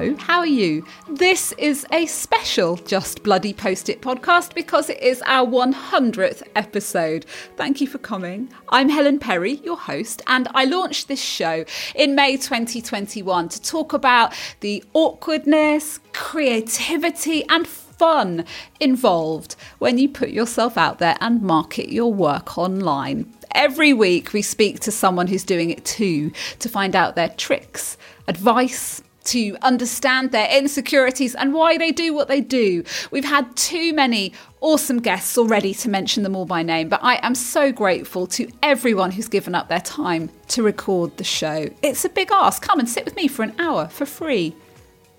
How are you? This is a special Just Bloody Post It podcast because it is our 100th episode. Thank you for coming. I'm Helen Perry, your host, and I launched this show in May 2021 to talk about the awkwardness, creativity, and fun involved when you put yourself out there and market your work online. Every week, we speak to someone who's doing it too to find out their tricks, advice, to understand their insecurities and why they do what they do. We've had too many awesome guests already to mention them all by name, but I am so grateful to everyone who's given up their time to record the show. It's a big ask. Come and sit with me for an hour for free.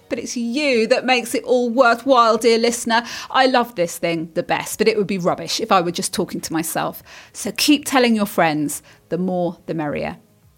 But it's you that makes it all worthwhile, dear listener. I love this thing the best, but it would be rubbish if I were just talking to myself. So keep telling your friends, the more the merrier.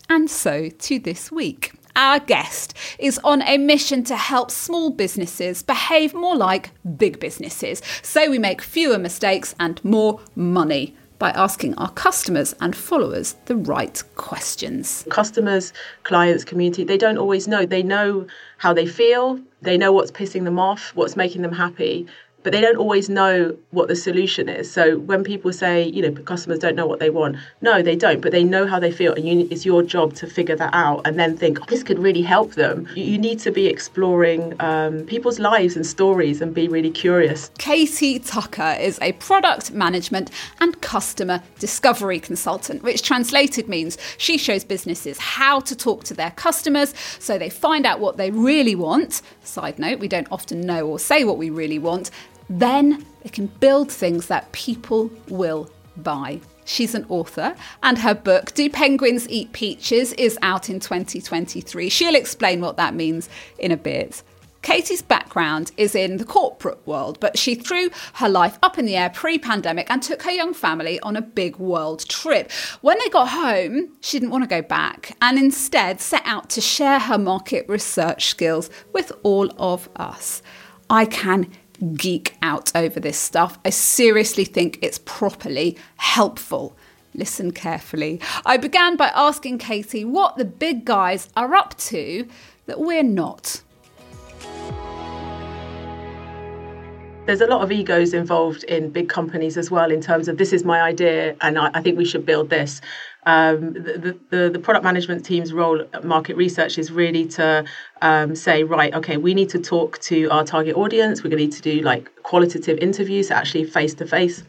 And so to this week. Our guest is on a mission to help small businesses behave more like big businesses so we make fewer mistakes and more money by asking our customers and followers the right questions. Customers, clients, community, they don't always know. They know how they feel, they know what's pissing them off, what's making them happy, but they don't always know what the solution is. So when people say, you know, customers don't know what they want, no, they don't, but they know how they feel, and you, it's your job to figure that out and then think oh, this could really help them. You, you need to be exploring um, people's lives and stories and be really curious. Katie Tucker is a product management and customer discovery consultant, which translated means she shows businesses how to talk to their customers so they find out what they really want. Side note, we don't often know or say what we really want then they can build things that people will buy. She's an author, and her book, Do Penguins Eat Peaches, is out in 2023. She'll explain what that means in a bit. Katie's background is in the corporate world, but she threw her life up in the air pre pandemic and took her young family on a big world trip. When they got home, she didn't want to go back and instead set out to share her market research skills with all of us. I can geek out over this stuff. I seriously think it's properly helpful. Listen carefully. I began by asking Katie what the big guys are up to that we're not. There's a lot of egos involved in big companies as well in terms of this is my idea and I, I think we should build this. Um, the, the, the, product management team's role at market research is really to um, say, right, okay, we need to talk to our target audience. We're going to need to do like qualitative interviews, actually face to face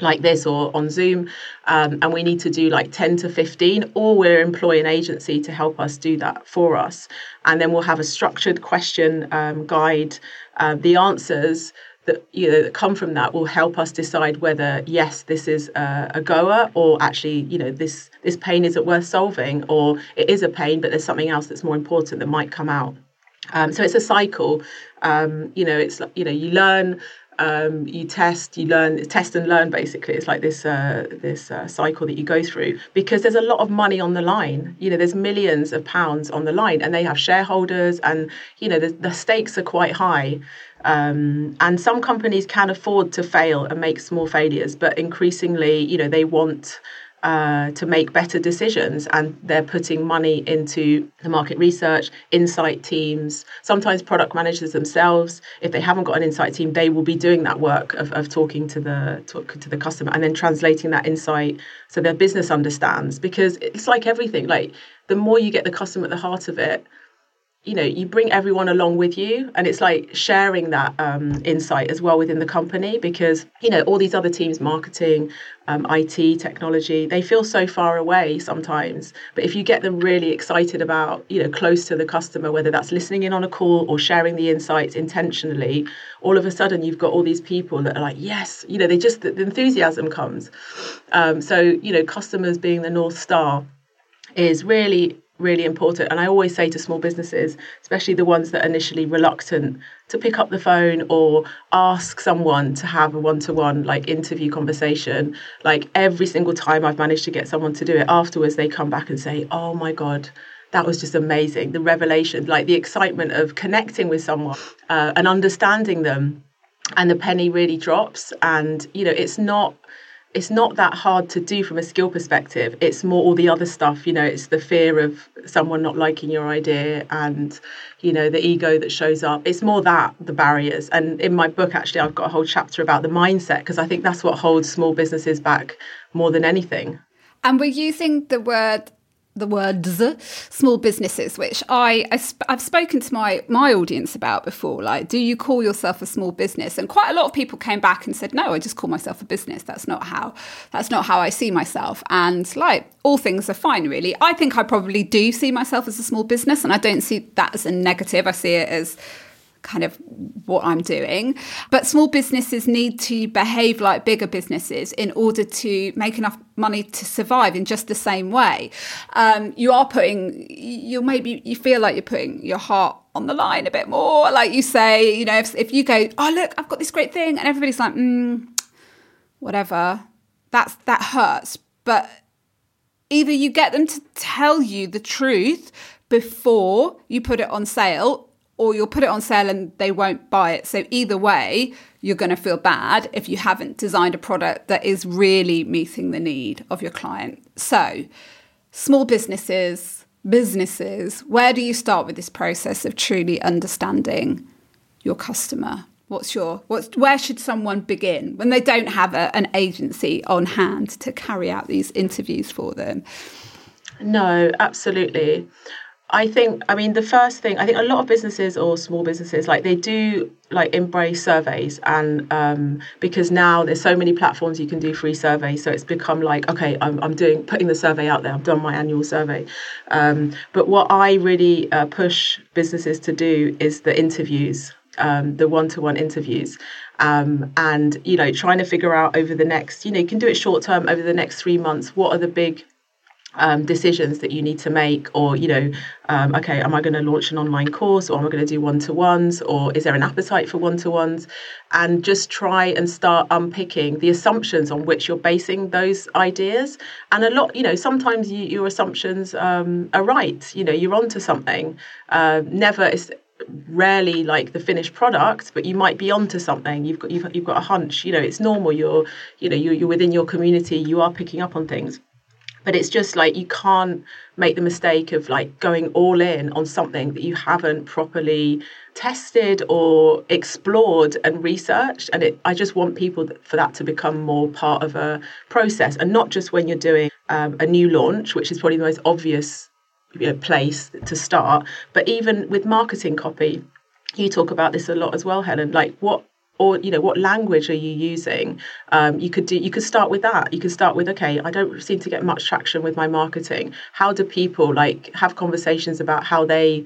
like this or on Zoom. Um, and we need to do like 10 to 15, or we'll employ an agency to help us do that for us. And then we'll have a structured question um, guide, uh, the answers that you know that come from that will help us decide whether yes this is a, a, goer or actually you know this this pain isn't worth solving or it is a pain but there's something else that's more important that might come out um, so it's a cycle um, you know it's you know you learn um, you test, you learn, test and learn. Basically, it's like this uh, this uh, cycle that you go through because there's a lot of money on the line. You know, there's millions of pounds on the line, and they have shareholders, and you know the, the stakes are quite high. Um, and some companies can afford to fail and make small failures, but increasingly, you know, they want uh, to make better decisions and they're putting money into the market research, insight teams, sometimes product managers themselves. If they haven't got an insight team, they will be doing that work of, of talking to the talk to the customer and then translating that insight so their business understands. Because it's like everything, like the more you get the customer at the heart of it, you know you bring everyone along with you and it's like sharing that um, insight as well within the company because you know all these other teams marketing um, it technology they feel so far away sometimes. But if you get them really excited about you know close to the customer whether that's listening in on a call or sharing the insights intentionally all of a sudden you've got all these people that are like yes you know they just the, enthusiasm comes. Um, so you know customers being the north star is really really important. And I always say to small businesses, especially the ones that are initially reluctant to pick up the phone or ask someone to have a one to one like interview conversation, like every single time I've managed to get someone to do it, afterwards they come back and say, oh my God. That was just amazing. The revelation, like the excitement of connecting with someone uh, and understanding them, and the penny really drops. And you know, it's not it's not that hard to do from a skill perspective. It's more all the other stuff, you know, it's the fear of someone not liking your idea and, you know, the ego that shows up. It's more that, the barriers. And in my book, actually, I've got a whole chapter about the mindset because I think that's what holds small businesses back more than anything. And we're using the word the words small businesses which I, I have spoken to my my audience about before. Like do you call yourself a small business? And quite a lot of people came back and said no I just call myself a business. That's not how that's not how I see myself. And like all things are fine really. I think I probably do see myself as a small business and I don't see that as a negative. I see it as kind of what I'm doing. But small businesses need to behave like bigger businesses in order to make enough money to survive in just the same way. Um, you are putting, you maybe, you feel like you're putting your heart on the line a bit more. Like you say, you know, if, if you go, oh, look, I've got this great thing, and everybody's like, mm, whatever, that's, that hurts. But either you get them to tell you the truth before you put it on sale or you'll put it on sale and they won't buy it. So either way, you're going to feel bad if you haven't designed a product that is really meeting the need of your client. So, small businesses, businesses, where do you start with this process of truly understanding your customer? What's your what's where should someone begin when they don't have a, an agency on hand to carry out these interviews for them? No, absolutely. I think, I mean, the first thing, I think a lot of businesses or small businesses, like they do like embrace surveys. And um, because now there's so many platforms you can do free surveys. So it's become like, okay, I'm, I'm doing, putting the survey out there. I've done my annual survey. Um, but what I really uh, push businesses to do is the interviews. Um, the one-to-one interviews um, and you know trying to figure out over the next you know you can do it short term over the next three months what are the big um, decisions that you need to make or you know um, okay am i going to launch an online course or am i going to do one-to-ones or is there an appetite for one-to-ones? And just try and start unpicking the assumptions on which you're basing those ideas. And a lot you know sometimes you, your assumptions um, are right. You know you're onto something. Uh, never is rarely like the finished product but you might be onto something. You've got you've, you've got a hunch. You know it's normal. You're you know you're, you're within your community. You are picking up on things but it's just like you can't make the mistake of like going all in on something that you haven't properly tested or explored and researched. And it, i just want people for that to become more part of a process and not just when you're doing um, a new launch which is probably the most obvious you know, place to start but even with marketing copy you talk about this a lot as well helen. Like what or you know what language are you using? Um, you could do you could start with that. You could start with okay i don't seem to get much traction with my marketing. How do people like have conversations about how they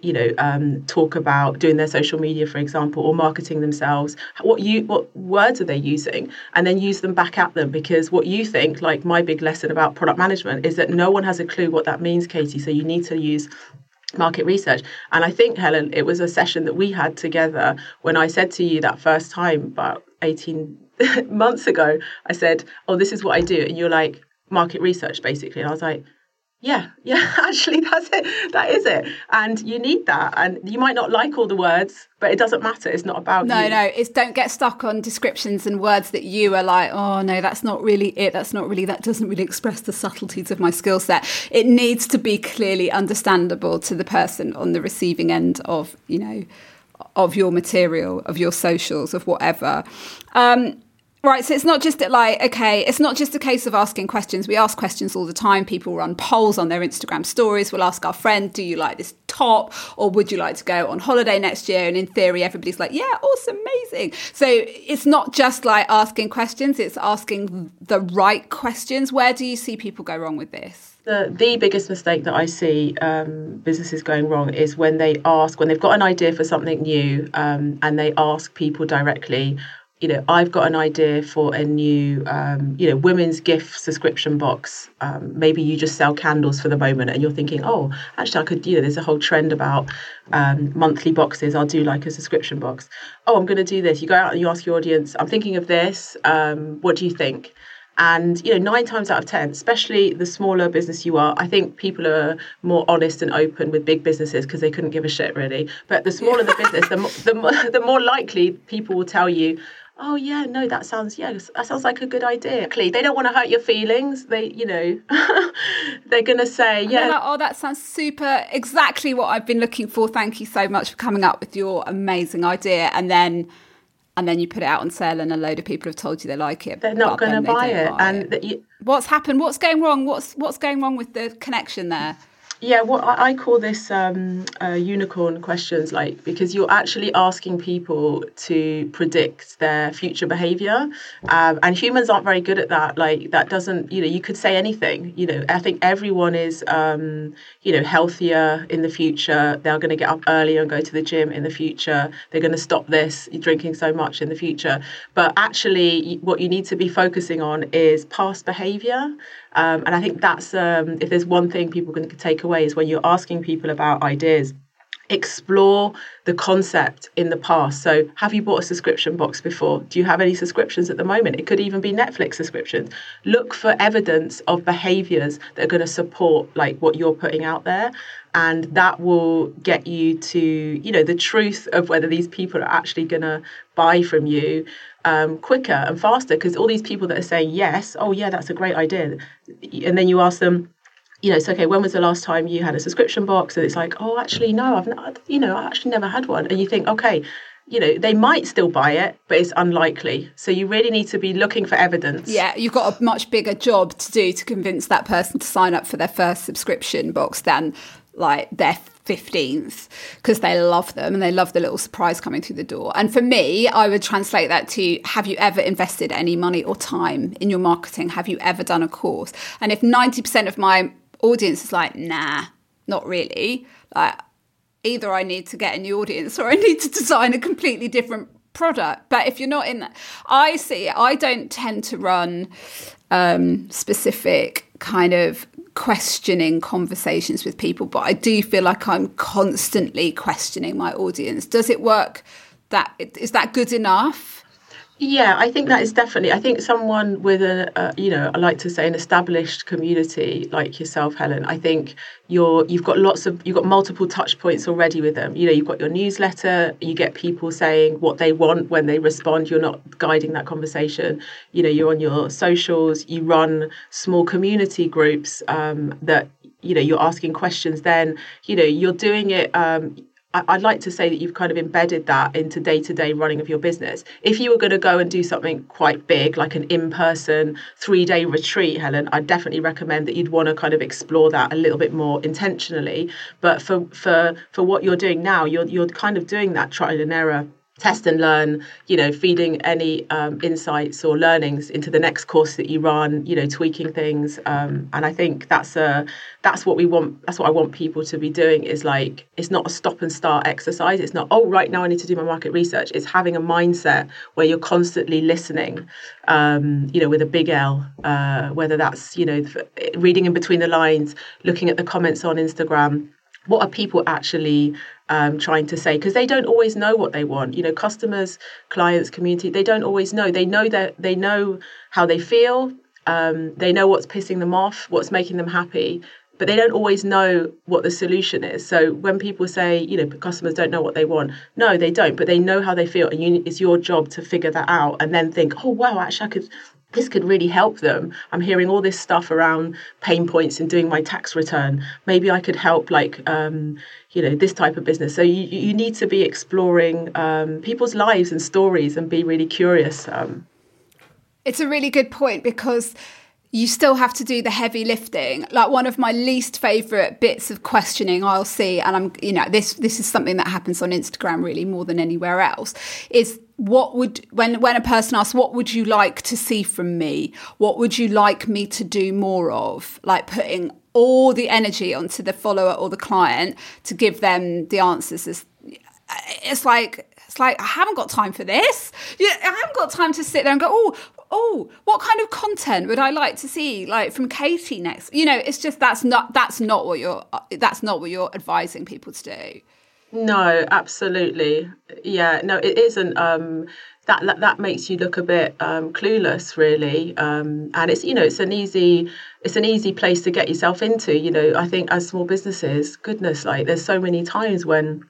you know um, talk about doing their social media for example or marketing themselves? What you what words are they using? And then use them back at them because what you think like my big lesson about product management is that no one has a clue what that means katie. So you need to use market research. And I think, Helen, it was a session that we had together when I said to you that first time about 18 months ago, I said, Oh, this is what I do. And you're like, market research, basically. And I was like, yeah, yeah, actually, that's it. That is it. And you need that. And you might not like all the words, but it doesn't matter. It's not about no, you. no. It's don't get stuck on descriptions and words that you are like, oh no, that's not really it. That's not really that doesn't really express the subtleties of my skill set. It needs to be clearly understandable to the person on the receiving end of you know of your material, of your socials, of whatever. Um, Right, so it's not just like okay, it's not just a case of asking questions. We ask questions all the time. People run polls on their Instagram stories. We'll ask our friend, "Do you like this top, or would you like to go on holiday next year?" And in theory, everybody's like, "Yeah, awesome, amazing." So it's not just like asking questions; it's asking the right questions. Where do you see people go wrong with this? The, the biggest mistake that I see um, businesses going wrong is when they ask, when they've got an idea for something new um, and they ask people directly, you know, I've got an idea for a new, um, you know, women's gift subscription box. Um, maybe you just sell candles for the moment, and you're thinking, oh, actually, I could, you know, there's a whole trend about um, monthly boxes. I'll do like a subscription box. Oh, I'm going to do this. You go out and you ask your audience, I'm thinking of this. Um, what do you think? And you know, nine times out of ten, especially the smaller business you are, I think people are more honest and open with big businesses because they couldn't give a shit really. But the smaller the business, the more, the more, the more likely people will tell you, oh yeah no that sounds yeah that sounds like a good idea. Clearly they don't want to hurt your feelings. They you know they're going to say yeah. like, oh that sounds super exactly what i've been looking for. Thank you so much for coming up with your amazing idea. And then and then you put it out on sale and a load of people have told you they like it. They're not going to buy it. buy and it. You, what's happened what's going wrong? What's what's going wrong with the connection there yeah, what I call this um, uh, unicorn questions, like because you're actually asking people to predict their future behavior, um, and humans aren't very good at that. Like that doesn't, you know, you could say anything. You know, I think everyone is, um, you know, healthier in the future. They're going to get up earlier and go to the gym in the future. They're going to stop this drinking so much in the future. But actually, what you need to be focusing on is past behavior. Um, and I think that's um, if there's one thing people can take away is when you're asking people about ideas, explore the concept in the past. So, have you bought a subscription box before? Do you have any subscriptions at the moment? It could even be Netflix subscriptions. Look for evidence of behaviors that are going to support like what you're putting out there and that will get you to you know the truth of whether these people are actually going to buy from you um, quicker and faster because all these people that are saying yes oh yeah that's a great idea and then you ask them you know, it's okay. When was the last time you had a subscription box? And it's like, oh, actually, no, I've, not, you know, I actually never had one. And you think, okay, you know, they might still buy it, but it's unlikely. So you really need to be looking for evidence. Yeah, you've got a much bigger job to do to convince that person to sign up for their first subscription box than like their 15th because they love them and they love the little surprise coming through the door. And for me, I would translate that to have you ever invested any money or time in your marketing? Have you ever done a course? And if 90% of my audience is like, nah, not really, like either I need to get a new audience or I need to design a completely different product. But if you're not in that, I see, I don't tend to run um, specific kind of questioning conversations with people, but I do feel like I'm constantly questioning my audience. Does it work? That is that good enough? Yeah, I think that is definitely. I think someone with a, a, you know, I like to say an established community like yourself, Helen. I think you're you've got lots of you've got multiple touch points already with them. You know, you've got your newsletter. You get people saying what they want when they respond. You're not guiding that conversation. You know, you're on your socials. You run small community groups um, that you know you're asking questions. Then you know you're doing it. Um, I'd like to say that you've kind of embedded that into day to day running of your business. If you were going to go and do something quite big, like an in person three day retreat, Helen, I'd definitely recommend that you'd want to kind of explore that a little bit more intentionally. But for for for what you're doing now, you're you're kind of doing that trial and error test and learn you know feeding any um, insights or learnings into the next course that you run you know tweaking things um, and i think that's a that's what we want that's what i want people to be doing is like it's not a stop and start exercise. It's not oh right now i need to do my market research. It's having a mindset where you're constantly listening um, you know with a big l uh, whether that's you know reading in between the lines looking at the comments on instagram what are people actually um, trying to say? Because they don't always know what they want. You know customers clients community they don't always know. They know that they know how they feel um, they know what's pissing them off what's making them happy but they don't always know what the solution is. So when people say you know customers don't know what they want no they don't but they know how they feel and you, it's your job to figure that out and then think oh wow actually i could this could really help them. I'm hearing all this stuff around pain points in doing my tax return. Maybe I could help, like, um, you know, this type of business. So you, you need to be exploring um, people's lives and stories and be really curious. Um, it's a really good point because you still have to do the heavy lifting. Like one of my least favorite bits of questioning I'll see, and I'm, you know, this this is something that happens on Instagram really more than anywhere else, is what would when when a person asks what would you like to see from me? What would you like me to do more of? Like putting all the energy onto the follower or the client to give them the answers. Is it's like it's like I haven't got time for this. Yeah, I haven't got time to sit there and go, oh, oh, what kind of content would I like to see, like from Katie next? You know, it's just that's not that's not what you're that's not what you're advising people to do. No, absolutely. Yeah, no, it isn't. Um, that, that that makes you look a bit um, clueless, really. Um, and it's you know it's an easy it's an easy place to get yourself into. You know, I think as small businesses, goodness, like there's so many times when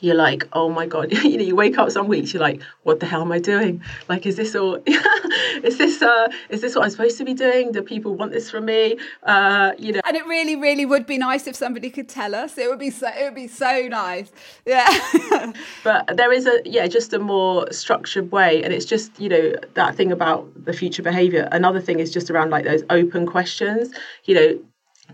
you're like, oh my god, you know, you wake up some weeks, you're like, what the hell am I doing? Like, is this all? is this uh, is this what I'm supposed to be doing? Do people want this from me? Uh, you know. And it really, really would be nice if somebody could tell us. It would be so. It would be so nice. Yeah. but there is a yeah, just a more structured way, and it's just you know that thing about the future behaviour. Another thing is just around like those open questions. You know,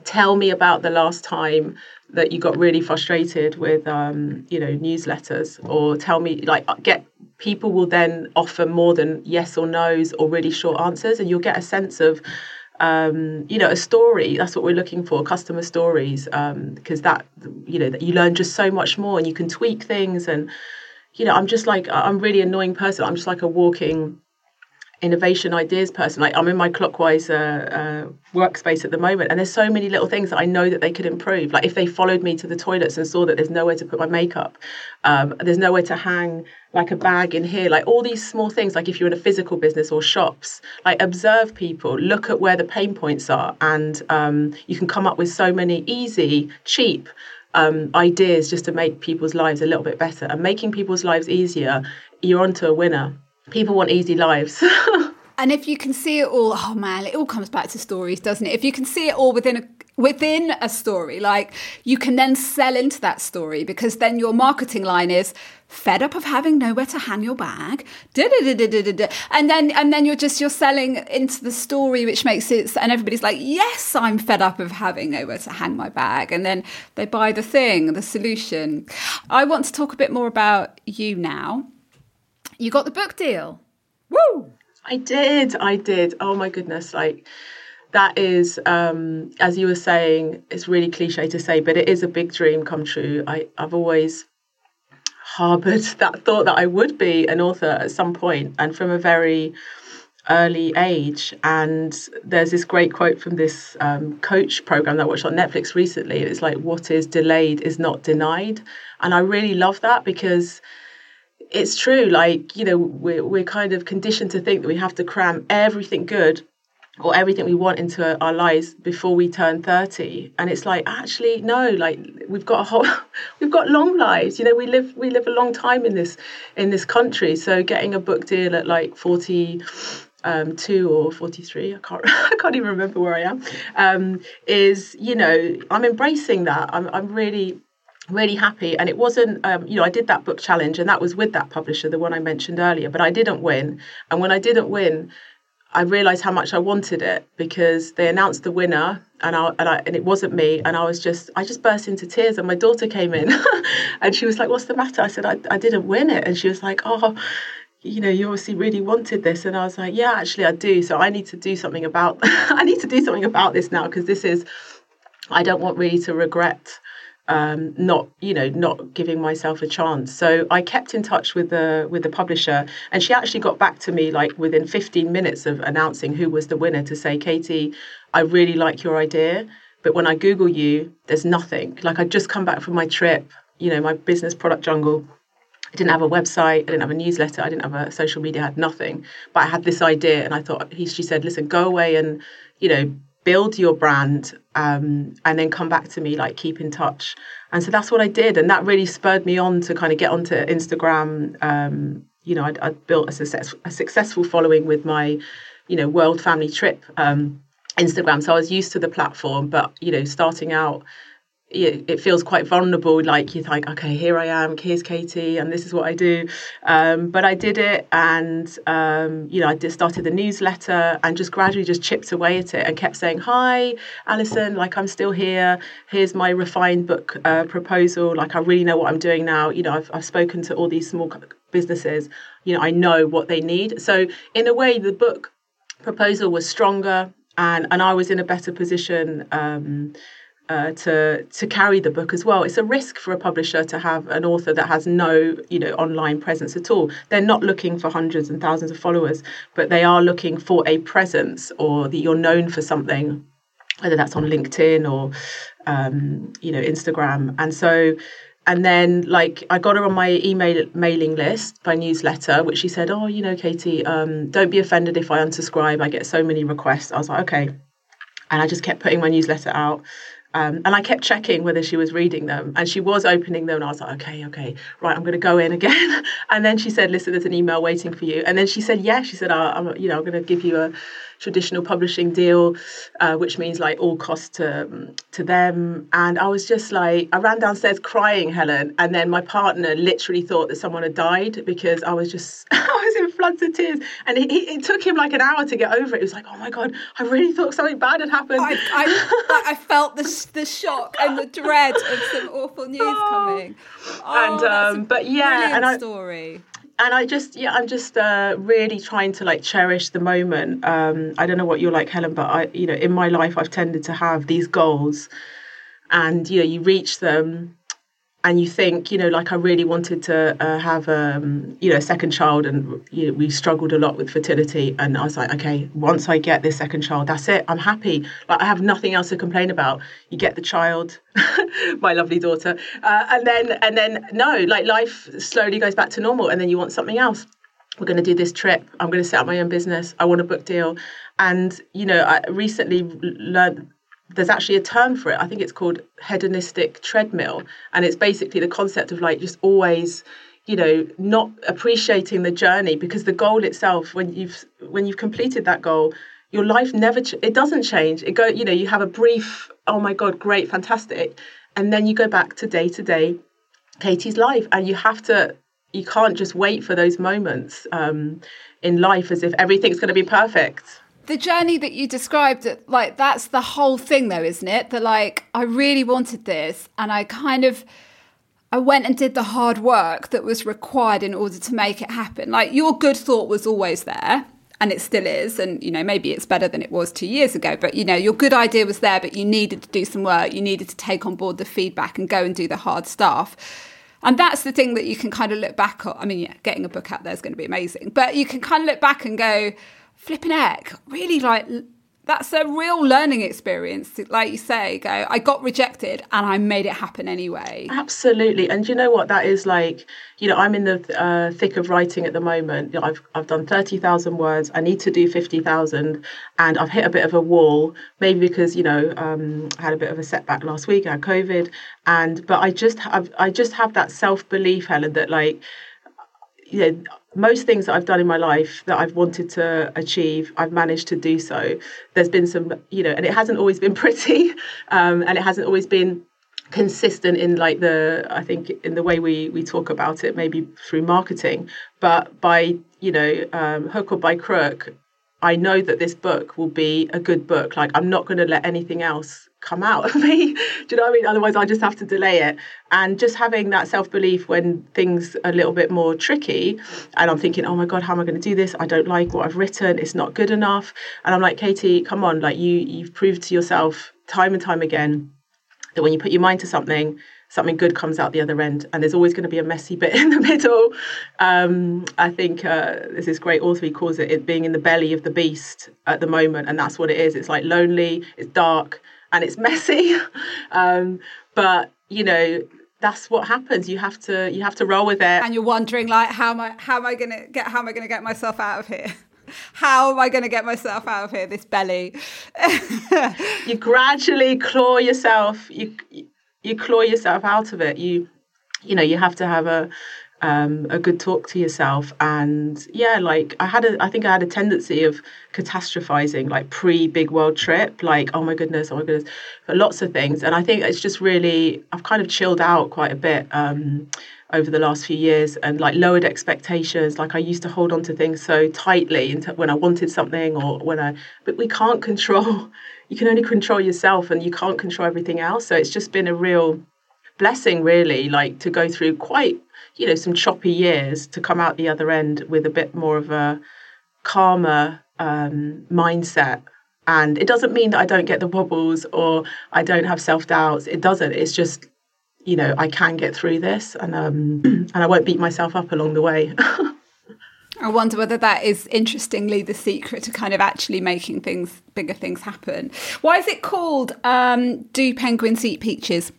tell me about the last time that you got really frustrated with um, you know newsletters or tell me like get people will then offer more than yes or no's or really short answers and you'll get a sense of um, you know a story. That's what we're looking for customer stories because um, that you know that you learn just so much more and you can tweak things and you know i'm just like i'm really annoying person. I'm just like a walking innovation ideas person. Like I'm in my clockwise uh, uh, workspace at the moment, and there's so many little things that I know that they could improve. Like if they followed me to the toilets and saw that there's nowhere to put my makeup, um, there's nowhere to hang like a bag in here, like all these small things. Like if you're in a physical business or shops, like observe people, look at where the pain points are, and um, you can come up with so many easy, cheap. Um, ideas just to make people's lives a little bit better and making people's lives easier, you're onto a winner people want easy lives. and if you can see it all, oh man, it all comes back to stories, doesn't it? If you can see it all within a within a story, like you can then sell into that story because then your marketing line is fed up of having nowhere to hang your bag. And then and then you're just you're selling into the story which makes it and everybody's like yes i'm fed up of having nowhere to hang my bag. And then they buy the thing the solution. I want to talk a bit more about you now you got the book deal. Woo! I did. I did. Oh my goodness. Like, that is, um, as you were saying, it's really cliche to say, but it is a big dream come true. I, I've always harbored that thought that I would be an author at some point, and from a very early age. And there's this great quote from this um, coach program that I watched on Netflix recently. It's like, "What is delayed is not denied," and I really love that because it's true. Like, you know, we're, we're kind of conditioned to think that we have to cram everything good or everything we want into our lives before we turn 30 and it's like actually no like we've got a whole we've got long lives. You know we live we live a long time in this in this country. So getting a book deal at like 40 um, two or 43 I can't I can't even remember where I am um, is you know I'm embracing that. I'm, I'm really really happy. And it wasn't um, you know i did that book challenge and that was with that publisher the one i mentioned earlier but i didn't win. And when i didn't win i realized how much i wanted it because they announced the winner and I, and, I, and it wasn't me. And i was just i just burst into tears and my daughter came in and she was like what's the matter? I said I, I didn't win it. And she was like oh you know you obviously really wanted this. And i was like yeah actually i do. So i need to do something about i need to do something about this now because this is i don't want really to regret um, not you know not giving myself a chance. So I kept in touch with the with the publisher, and she actually got back to me like within 15 minutes of announcing who was the winner to say, Katie, I really like your idea, but when I Google you, there's nothing. Like I'd just come back from my trip, you know, my business product jungle. I didn't have a website, I didn't have a newsletter, I didn't have a social media, I had nothing. But I had this idea, and I thought he, she said, listen, go away and you know build your brand um, and then come back to me like keep in touch. And so that's what i did and that really spurred me on to kind of get onto instagram. Um, you know i built a, success, a successful following with my you know world family trip um, instagram. So i was used to the platform but you know starting out it feels quite vulnerable. Like you're like, okay, here I am, here's Katie, and this is what I do. Um, but I did it, and um, you know, I just started the newsletter and just gradually just chipped away at it and kept saying, "Hi, Alison, like I'm still here. Here's my refined book uh, proposal. Like I really know what I'm doing now. You know, I've I've spoken to all these small businesses. You know, I know what they need. So in a way, the book proposal was stronger, and and I was in a better position." Um, uh, to to carry the book as well. It's a risk for a publisher to have an author that has no you know online presence at all. They're not looking for hundreds and thousands of followers, but they are looking for a presence or that you're known for something, whether that's on LinkedIn or um, you know Instagram. And so and then like I got her on my email mailing list by newsletter, which she said, "Oh, you know, Katie, um, don't be offended if I unsubscribe. I get so many requests." I was like, "Okay," and I just kept putting my newsletter out Um, and I kept checking whether she was reading them, and she was opening them. And I was like, okay, okay, right, I'm going to go in again. and then she said, listen, there's an email waiting for you. And then she said, yeah, she said, I'm, you know, I'm going to give you a traditional publishing deal, uh, which means like all costs to to them. And I was just like, I ran downstairs crying, Helen, and then my partner literally thought that someone had died because I was just I was in floods of tears, and it, it, took him like an hour to get over it. It was like, oh my god, I really thought something bad had happened. I, I, I felt the the shock and the dread of some awful news oh. coming. Oh, and um, but yeah, and I story and I just yeah I'm just uh, really trying to like cherish the moment. Um, I don't know what you're like, Helen, but I you know in my life I've tended to have these goals, and you know you reach them, and you think, you know, like I really wanted to uh, have, um, you know, a second child, and you know, we struggled a lot with fertility. And I was like, okay, once I get this second child, that's it. I'm happy. Like I have nothing else to complain about. You get the child, my lovely daughter, uh, and then and then no, like life slowly goes back to normal, and then you want something else. We're going to do this trip. I'm going to set up my own business. I want a book deal. And you know, I recently learned there's actually a term for it. I think it's called hedonistic treadmill. And it's basically the concept of like just always, you know, not appreciating the journey because the goal itself, when you've when you've completed that goal, your life never ch- it doesn't change. It go, you know, you have a brief, oh my God, great, fantastic. And then you go back to day to day Katie's life. And you have to you can't just wait for those moments um, in life as if everything's going to be perfect the journey that you described like that's the whole thing though isn't it? That like i really wanted this and i kind of i went and did the hard work that was required in order to make it happen. Like your good thought was always there and it still is and you know maybe it's better than it was 2 years ago but you know your good idea was there but you needed to do some work you needed to take on board the feedback and go and do the hard stuff. And that's the thing that you can kind of look back on. I mean yeah, getting a book out there is going to be amazing but you can kind of look back and go flipping heck, really like that's a real learning experience. Like you say, go, I got rejected and I made it happen anyway. Absolutely. And you know what that is like? You know, I'm in the uh, thick of writing at the moment. You know, I've, I've done 30,000 words. I need to do 50,000 and I've hit a bit of a wall, maybe because, you know, um, I had a bit of a setback last week. I had COVID. And, but I just have, I just have that self belief, Helen, that like, you know, most things that I've done in my life that I've wanted to achieve, I've managed to do so. There's been some, you know, and it hasn't always been pretty, um, and it hasn't always been consistent in like the I think in the way we we talk about it, maybe through marketing, but by you know um, hook or by crook, I know that this book will be a good book. Like I'm not going to let anything else come out of me. Do you know what I mean? Otherwise, I just have to delay it. And just having that self belief when things are a little bit more tricky, and I'm thinking, oh my god, how am I going to do this? I don't like what I've written. It's not good enough. And I'm like, Katie, come on, like you, you've proved to yourself time and time again that when you put your mind to something, something good comes out the other end and there's always going to be a messy bit in the middle um, i think uh, there's this great author he calls it it being in the belly of the beast at the moment and that's what it is it's like lonely it's dark and it's messy um, but you know that's what happens you have to you have to roll with it and you're wondering like how am i how am i going to get how am i going to get myself out of here how am I going to get myself out of here? This belly. you gradually claw yourself. You you claw yourself out of it. You you know you have to have a um, a good talk to yourself and yeah like i had a i think i had a tendency of catastrophizing like pre big world trip like oh my goodness oh my goodness for lots of things and i think it's just really i've kind of chilled out quite a bit um, over the last few years and like lowered expectations like i used to hold on to things so tightly when i wanted something or when i but we can't control you can only control yourself and you can't control everything else. So it's just been a real blessing, really, like to go through quite, you know, some choppy years to come out the other end with a bit more of a calmer um, mindset. And it doesn't mean that I don't get the wobbles or I don't have self doubts. It doesn't. It's just, you know, I can get through this and um, and I won't beat myself up along the way. I wonder whether that is interestingly the secret to kind of actually making things bigger things happen. Why is it called um, Do Penguins Eat Peaches?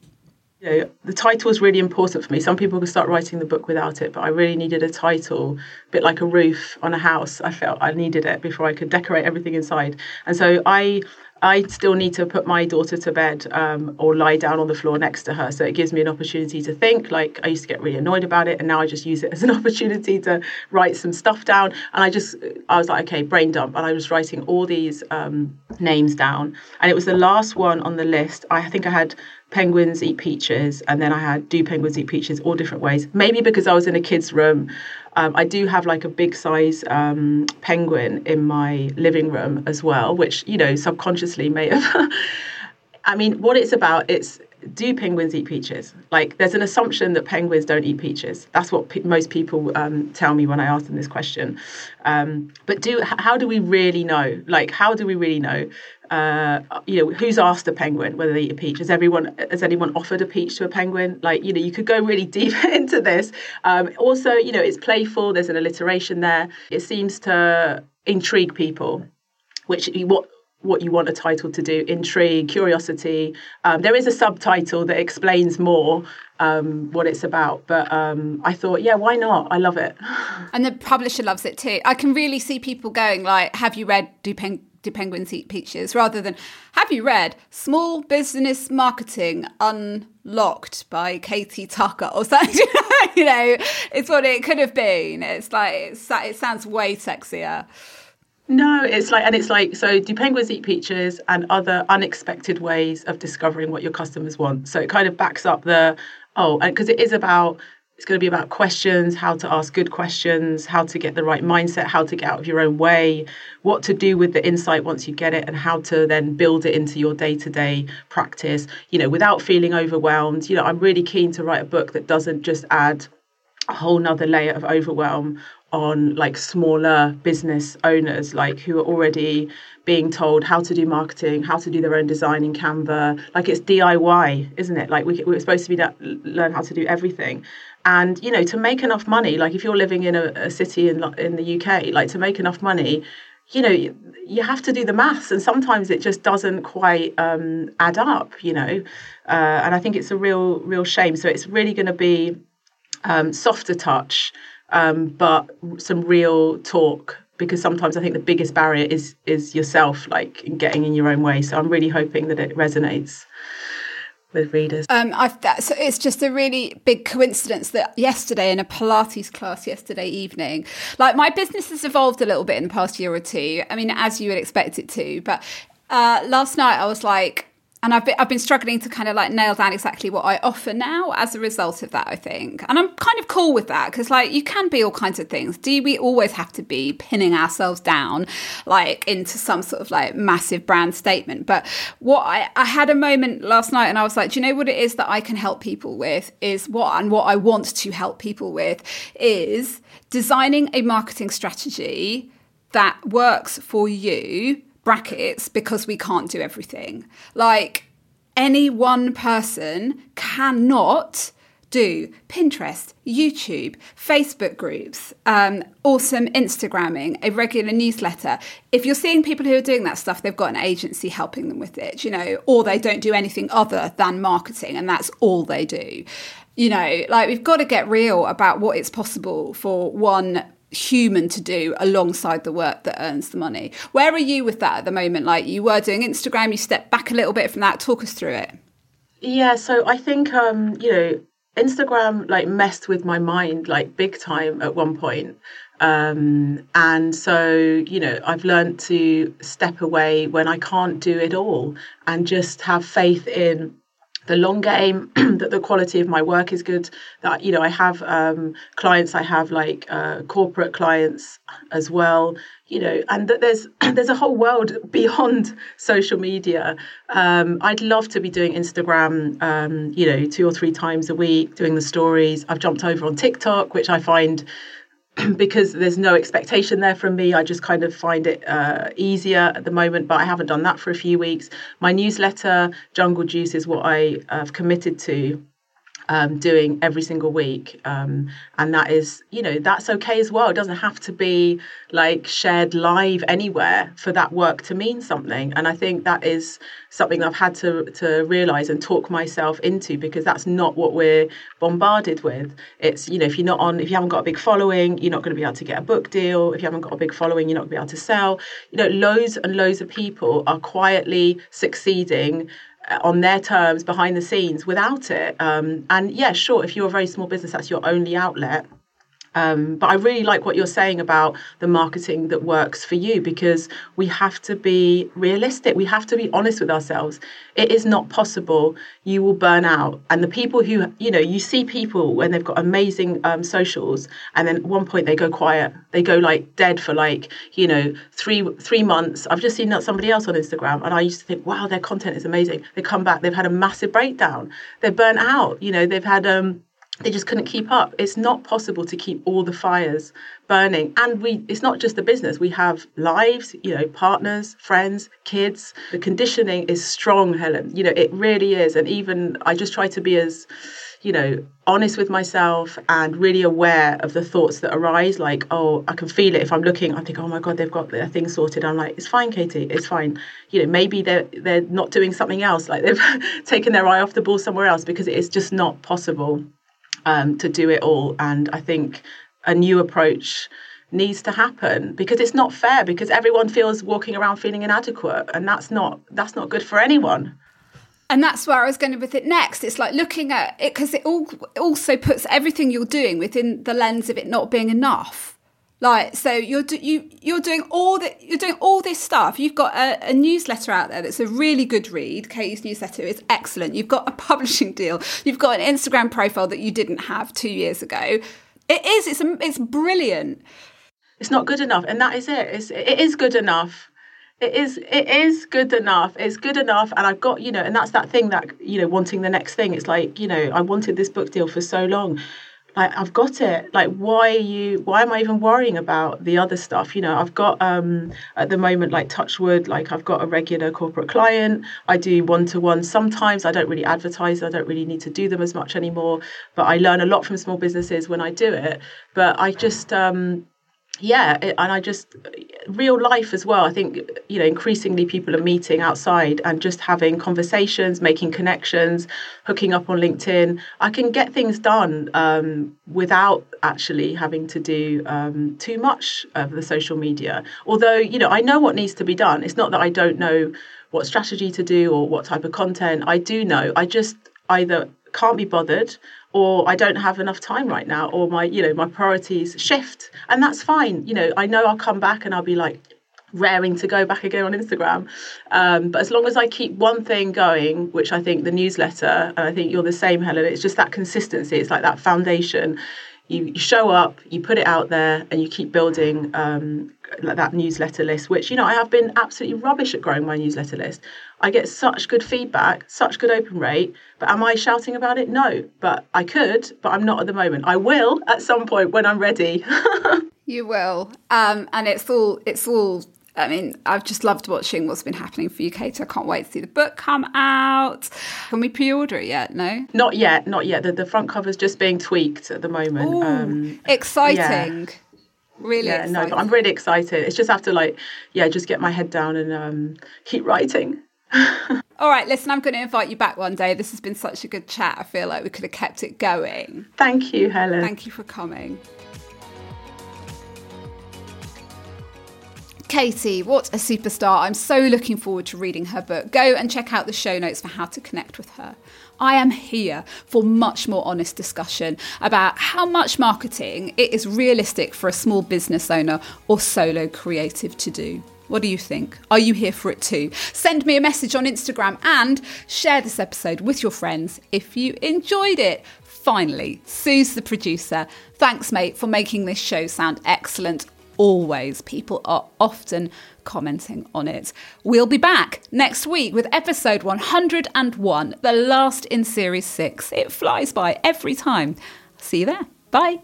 Yeah, the title was really important for me. Some people can start writing the book without it, but I really needed a title, a bit like a roof on a house. I felt I needed it before I could decorate everything inside. And so I I still need to put my daughter to bed um, or lie down on the floor next to her. So it gives me an opportunity to think. Like I used to get really annoyed about it, and now I just use it as an opportunity to write some stuff down. And I just, I was like, okay, brain dump. And I was writing all these um, names down. And it was the last one on the list. I think I had penguins eat peaches, and then I had do penguins eat peaches all different ways. Maybe because I was in a kid's room. Um, I do have like a big size um, penguin in my living room as well, which you know subconsciously may have. I mean, what it's about, it's do penguins eat peaches? Like, there's an assumption that penguins don't eat peaches. That's what pe- most people um, tell me when I ask them this question. Um, but do how do we really know? Like, how do we really know? Uh, you know, who's asked a penguin whether they eat a peach? Has everyone has anyone offered a peach to a penguin? Like, you know, you could go really deep into this. Um, also, you know, it's playful. There's an alliteration there. It seems to intrigue people which what what you want a title to do intrigue curiosity um, there is a subtitle that explains more um, what it's about but um, i thought yeah why not i love it and the publisher loves it too i can really see people going like have you read do, Peng- do penguins eat peaches. Rather than have you read small business marketing unlocked by katie tucker? or something you know it's what it could have been. It's like it's, it sounds way sexier. No, it's like, and it's like, so do penguins eat peaches and other unexpected ways of discovering what your customers want? So it kind of backs up the, oh, and because it is about, it's going to be about questions, how to ask good questions, how to get the right mindset, how to get out of your own way, what to do with the insight once you get it, and how to then build it into your day to day practice, you know, without feeling overwhelmed. You know, I'm really keen to write a book that doesn't just add a whole nother layer of overwhelm on like smaller business owners like who are already being told how to do marketing how to do their own design in canva. Like it's diy isn't it? Like we, we're supposed to be that, learn how to do everything and you know to make enough money like if you're living in a, a city in, in the uk like to make enough money you know you, you have to do the maths. And sometimes it just doesn't quite um, add up you know? Uh, and i think it's a real real shame. So it's really going to be um, softer touch um, but some real talk because sometimes I think the biggest barrier is is yourself, like getting in your own way. So I'm really hoping that it resonates with readers. Um, I've, that, so it's just a really big coincidence that yesterday in a Pilates class yesterday evening, like my business has evolved a little bit in the past year or two. I mean, as you would expect it to, but uh, last night I was like, and I've been, I've been struggling to kind of like nail down exactly what I offer now as a result of that, I think. And I'm kind of cool with that because, like, you can be all kinds of things. Do we always have to be pinning ourselves down, like, into some sort of like massive brand statement? But what I, I had a moment last night and I was like, do you know what it is that I can help people with? Is what, and what I want to help people with is designing a marketing strategy that works for you brackets because we can't do everything. Like any one person cannot do Pinterest, YouTube, Facebook groups, um, awesome Instagramming, a regular newsletter. If you're seeing people who are doing that stuff, they've got an agency helping them with it, you know, or they don't do anything other than marketing and that's all they do. You know, like we've got to get real about what it's possible for one human to do alongside the work that earns the money. Where are you with that at the moment? Like you were doing Instagram, you stepped back a little bit from that. Talk us through it. Yeah, so I think um, you know, Instagram like messed with my mind like big time at one point. Um, and so, you know, I've learned to step away when I can't do it all and just have faith in the long game that the quality of my work is good that you know i have um, clients i have like uh, corporate clients as well you know and that there's there's a whole world beyond social media. Um, i'd love to be doing instagram um, you know two or three times a week doing the stories. I've jumped over on tiktok which i find because there's no expectation there from me, I just kind of find it uh, easier at the moment. But I haven't done that for a few weeks. My newsletter, Jungle Juice, is what I have committed to. Um, doing every single week. Um, and that is, you know, that's okay as well. It doesn't have to be like shared live anywhere for that work to mean something. And I think that is something I've had to, to realize and talk myself into because that's not what we're bombarded with. It's, you know, if you're not on, if you haven't got a big following, you're not going to be able to get a book deal. If you haven't got a big following, you're not going to be able to sell. You know, loads and loads of people are quietly succeeding on their terms behind the scenes without it. Um, and yeah, sure, if you're a very small business, that's your only outlet. Um, but I really like what you're saying about the marketing that works for you because we have to be realistic. We have to be honest with ourselves. It is not possible. You will burn out. And the people who, you know, you see people when they've got amazing um, socials and then at one point they go quiet. They go like dead for like, you know, three three months. I've just seen that somebody else on Instagram and I used to think, wow, their content is amazing. They come back, they've had a massive breakdown. They're burnt out. You know, they've had um they just couldn't keep up. It's not possible to keep all the fires burning. And we it's not just the business. We have lives you know partners friends kids. The conditioning is strong helen. You know it really is. And even i just try to be as you know honest with myself and really aware of the thoughts that arise. Like oh i can feel it if i'm looking. I think oh my god they've got their thing sorted. I'm like it's fine katie. It's fine. You know maybe they're they're not doing something else. Like they've taken their eye off the ball somewhere else because it's just not possible um, to do it all. And I think a new approach needs to happen because it's not fair because everyone feels walking around feeling inadequate and that's not that's not good for anyone and that's where I was going with it next. It's like looking at it because it all also puts everything you're doing within the lens of it not being enough. Like so, you're do, you you're doing all that you're doing all this stuff. You've got a, a, newsletter out there that's a really good read. Katie's newsletter is excellent. You've got a publishing deal. You've got an Instagram profile that you didn't have two years ago. It is. It's it's brilliant. It's not good enough, and that is it. It's, it is good enough. It is. It is good enough. It's good enough, and I've got you know, and that's that thing that you know, wanting the next thing. It's like you know, I wanted this book deal for so long like I've got it. Like why are you why am I even worrying about the other stuff? You know, I've got um at the moment like touchwood, like I've got a regular corporate client. I do one to one sometimes. I don't really advertise, I don't really need to do them as much anymore. But I learn a lot from small businesses when I do it. But I just um yeah and i just real life as well i think you know increasingly people are meeting outside and just having conversations making connections hooking up on linkedin. I can get things done um, without actually having to do um, too much of the social media. Although you know i know what needs to be done. It's not that i don't know what strategy to do or what type of content. I do know. I just either can't be bothered or I don't have enough time right now, or my, you know, my priorities shift. And that's fine. You know, I know I'll come back and I'll be like raring to go back again on Instagram. Um, but as long as I keep one thing going, which I think the newsletter, and I think you're the same, Helen, it's just that consistency. It's like that foundation. You, you show up, you put it out there, and you keep building um, that newsletter list, which, you know, I have been absolutely rubbish at growing my newsletter list. I get such good feedback, such good open rate, but am I shouting about it? No, but I could, but I'm not at the moment. I will at some point when I'm ready. you will. Um, and it's all, it's all I mean, I've just loved watching what's been happening for you, Kate. I can't wait to see the book come out. Can we pre-order it yet? No, not yet, not yet. The, the front cover's just being tweaked at the moment. Ooh, um, exciting. Yeah really yeah no but i'm really excited. It's just have to like yeah just get my head down and um, keep writing. All right listen i'm going to invite you back one day. This has been such a good chat. I feel like we could have kept it going. Thank you helen. Thank you for coming Katie, what a superstar. I'm so looking forward to reading her book. Go and check out the show notes for how to connect with her. I am here for much more honest discussion about how much marketing it is realistic for a small business owner or solo creative to do. What do you think? Are you here for it too? Send me a message on Instagram and share this episode with your friends if you enjoyed it. Finally, Suz the producer. Thanks, mate, for making this show sound excellent always. People are often commenting on it. We'll be back next week with episode 101, the last in series six. It flies by every time. See you there. Bye.